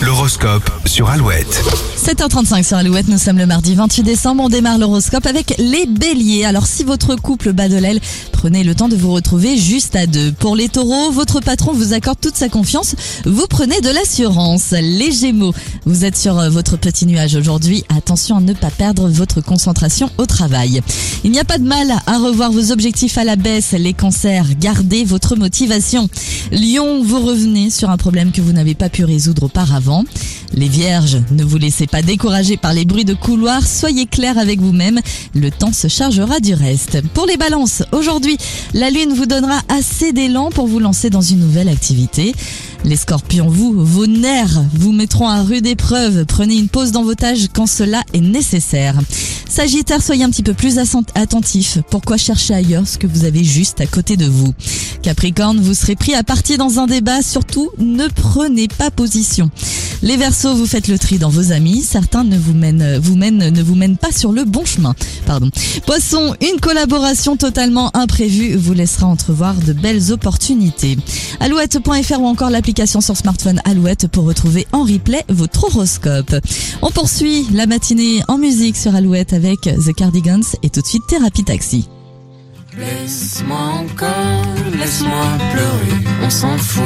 Le L'horoscope sur Alouette. 7h35 sur Alouette, nous sommes le mardi 28 décembre, on démarre l'horoscope avec les béliers. Alors si votre couple bat de l'aile, prenez le temps de vous retrouver juste à deux. Pour les taureaux, votre patron vous accorde toute sa confiance, vous prenez de l'assurance. Les gémeaux, vous êtes sur euh, votre petit nuage aujourd'hui, attention à ne pas perdre votre concentration au travail. Il n'y a pas de mal à revoir vos objectifs à la baisse, les cancers, gardez votre motivation. Lion, vous revenez sur un problème que vous n'avez pas pu résoudre auparavant. Les vierges, ne vous laissez pas décourager par les bruits de couloir, soyez clair avec vous-même, le temps se chargera du reste. Pour les balances, aujourd'hui, la lune vous donnera assez d'élan pour vous lancer dans une nouvelle activité. Les scorpions, vous, vos nerfs vous mettront à rude épreuve, prenez une pause dans vos tâches quand cela est nécessaire. Sagittaire, soyez un petit peu plus attentif. Pourquoi chercher ailleurs ce que vous avez juste à côté de vous? Capricorne, vous serez pris à partir dans un débat, surtout ne prenez pas position. Les Verseaux, vous faites le tri dans vos amis. Certains ne vous mènent, vous mènent, ne vous mènent pas sur le bon chemin. Pardon. Poisson, une collaboration totalement imprévue vous laissera entrevoir de belles opportunités. Alouette.fr ou encore l'application sur smartphone Alouette pour retrouver en replay votre horoscope. On poursuit la matinée en musique sur Alouette avec The Cardigans et tout de suite Thérapie Taxi. Laisse-moi encore, laisse-moi pleurer, on s'en fout